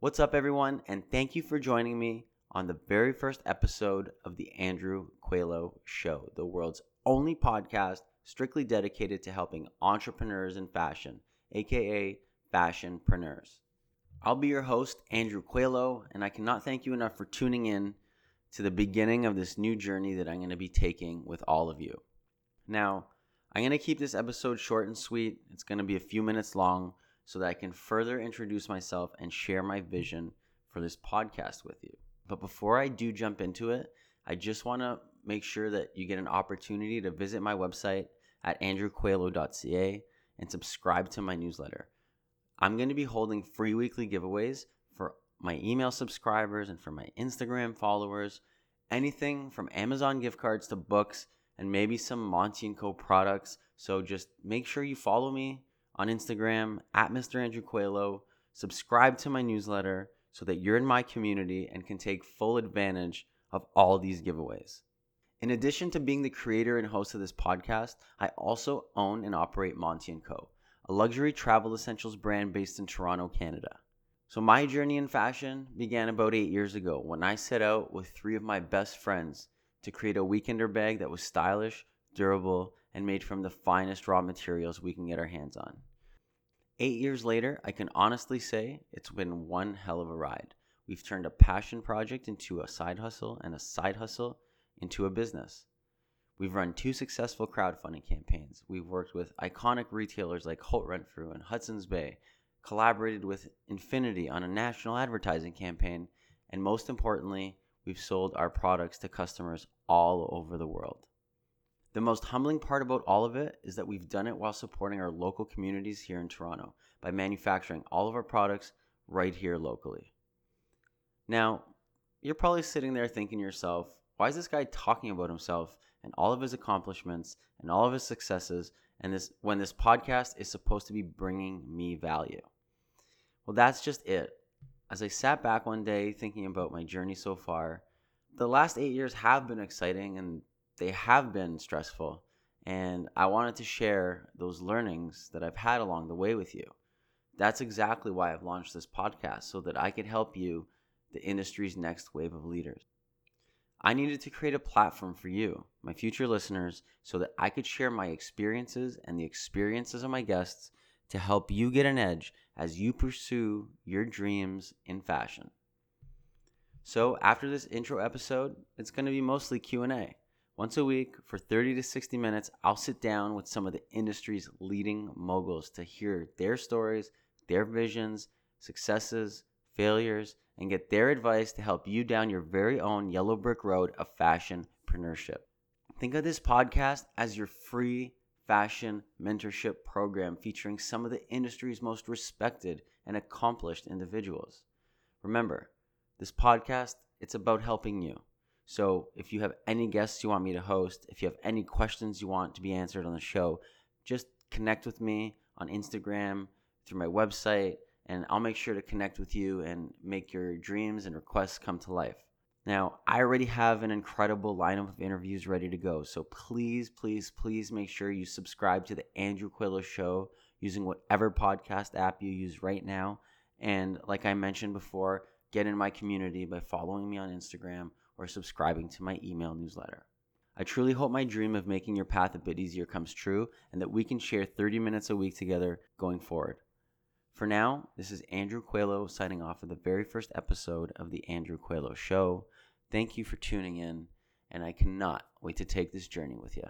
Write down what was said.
What's up, everyone, and thank you for joining me on the very first episode of the Andrew Coelho Show, the world's only podcast strictly dedicated to helping entrepreneurs in fashion, aka fashionpreneurs. I'll be your host, Andrew Coelho, and I cannot thank you enough for tuning in to the beginning of this new journey that I'm going to be taking with all of you. Now, I'm going to keep this episode short and sweet. It's going to be a few minutes long so that I can further introduce myself and share my vision for this podcast with you. But before I do jump into it, I just want to make sure that you get an opportunity to visit my website at andrewcoelho.ca and subscribe to my newsletter. I'm going to be holding free weekly giveaways for my email subscribers and for my Instagram followers. Anything from Amazon gift cards to books and maybe some Monty & Co products. So just make sure you follow me on Instagram at Mr. Andrew Coelho. Subscribe to my newsletter so that you're in my community and can take full advantage of all these giveaways. In addition to being the creator and host of this podcast, I also own and operate Monty & Co, a luxury travel essentials brand based in Toronto, Canada. So my journey in fashion began about 8 years ago when I set out with 3 of my best friends to create a weekender bag that was stylish, durable, and made from the finest raw materials we can get our hands on. Eight years later, I can honestly say it's been one hell of a ride. We've turned a passion project into a side hustle and a side hustle into a business. We've run two successful crowdfunding campaigns. We've worked with iconic retailers like Holt Renfrew and Hudson's Bay, collaborated with Infiniti on a national advertising campaign, and most importantly, we've sold our products to customers all over the world. The most humbling part about all of it is that we've done it while supporting our local communities here in Toronto by manufacturing all of our products right here locally. Now, you're probably sitting there thinking to yourself, why is this guy talking about himself and all of his accomplishments and all of his successes and this when this podcast is supposed to be bringing me value? Well, that's just it. As I sat back one day thinking about my journey so far, the last eight years have been exciting and they have been stressful. And I wanted to share those learnings that I've had along the way with you. That's exactly why I've launched this podcast, so that I could help you, the industry's next wave of leaders. I needed to create a platform for you, my future listeners, so that I could share my experiences and the experiences of my guests to help you get an edge as you pursue your dreams in fashion. So, after this intro episode, it's going to be mostly Q&A. Once a week for 30 to 60 minutes, I'll sit down with some of the industry's leading moguls to hear their stories, their visions, successes, failures, and get their advice to help you down your very own yellow brick road of fashionpreneurship. Think of this podcast as your free fashion mentorship program featuring some of the industry's most respected and accomplished individuals. Remember, this podcast, it's about helping you. So if you have any guests you want me to host, if you have any questions you want to be answered on the show, just connect with me on Instagram, through my website, and I'll make sure to connect with you and make your dreams and requests come to life. Now, I already have an incredible lineup of interviews ready to go, so please, please, please make sure you subscribe to the Andrew Coelho Show using whatever podcast app you use right now. And like I mentioned before, get in my community by following me on Instagram or subscribing to my email newsletter. I truly hope my dream of making your path a bit easier comes true and that we can share 30 minutes a week together going forward. For now, this is Andrew Coelho signing off for the very first episode of The Andrew Coelho Show. Thank you for tuning in, and I cannot wait to take this journey with you.